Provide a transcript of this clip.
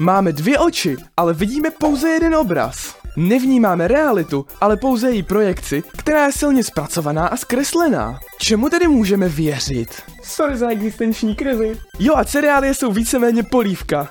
Máme dvě oči, ale vidíme pouze jeden obraz. Nevnímáme realitu, ale pouze její projekci, která je silně zpracovaná a zkreslená. Čemu tedy můžeme věřit? Sorry za existenční krizi. Jo a cereálie jsou víceméně polívka.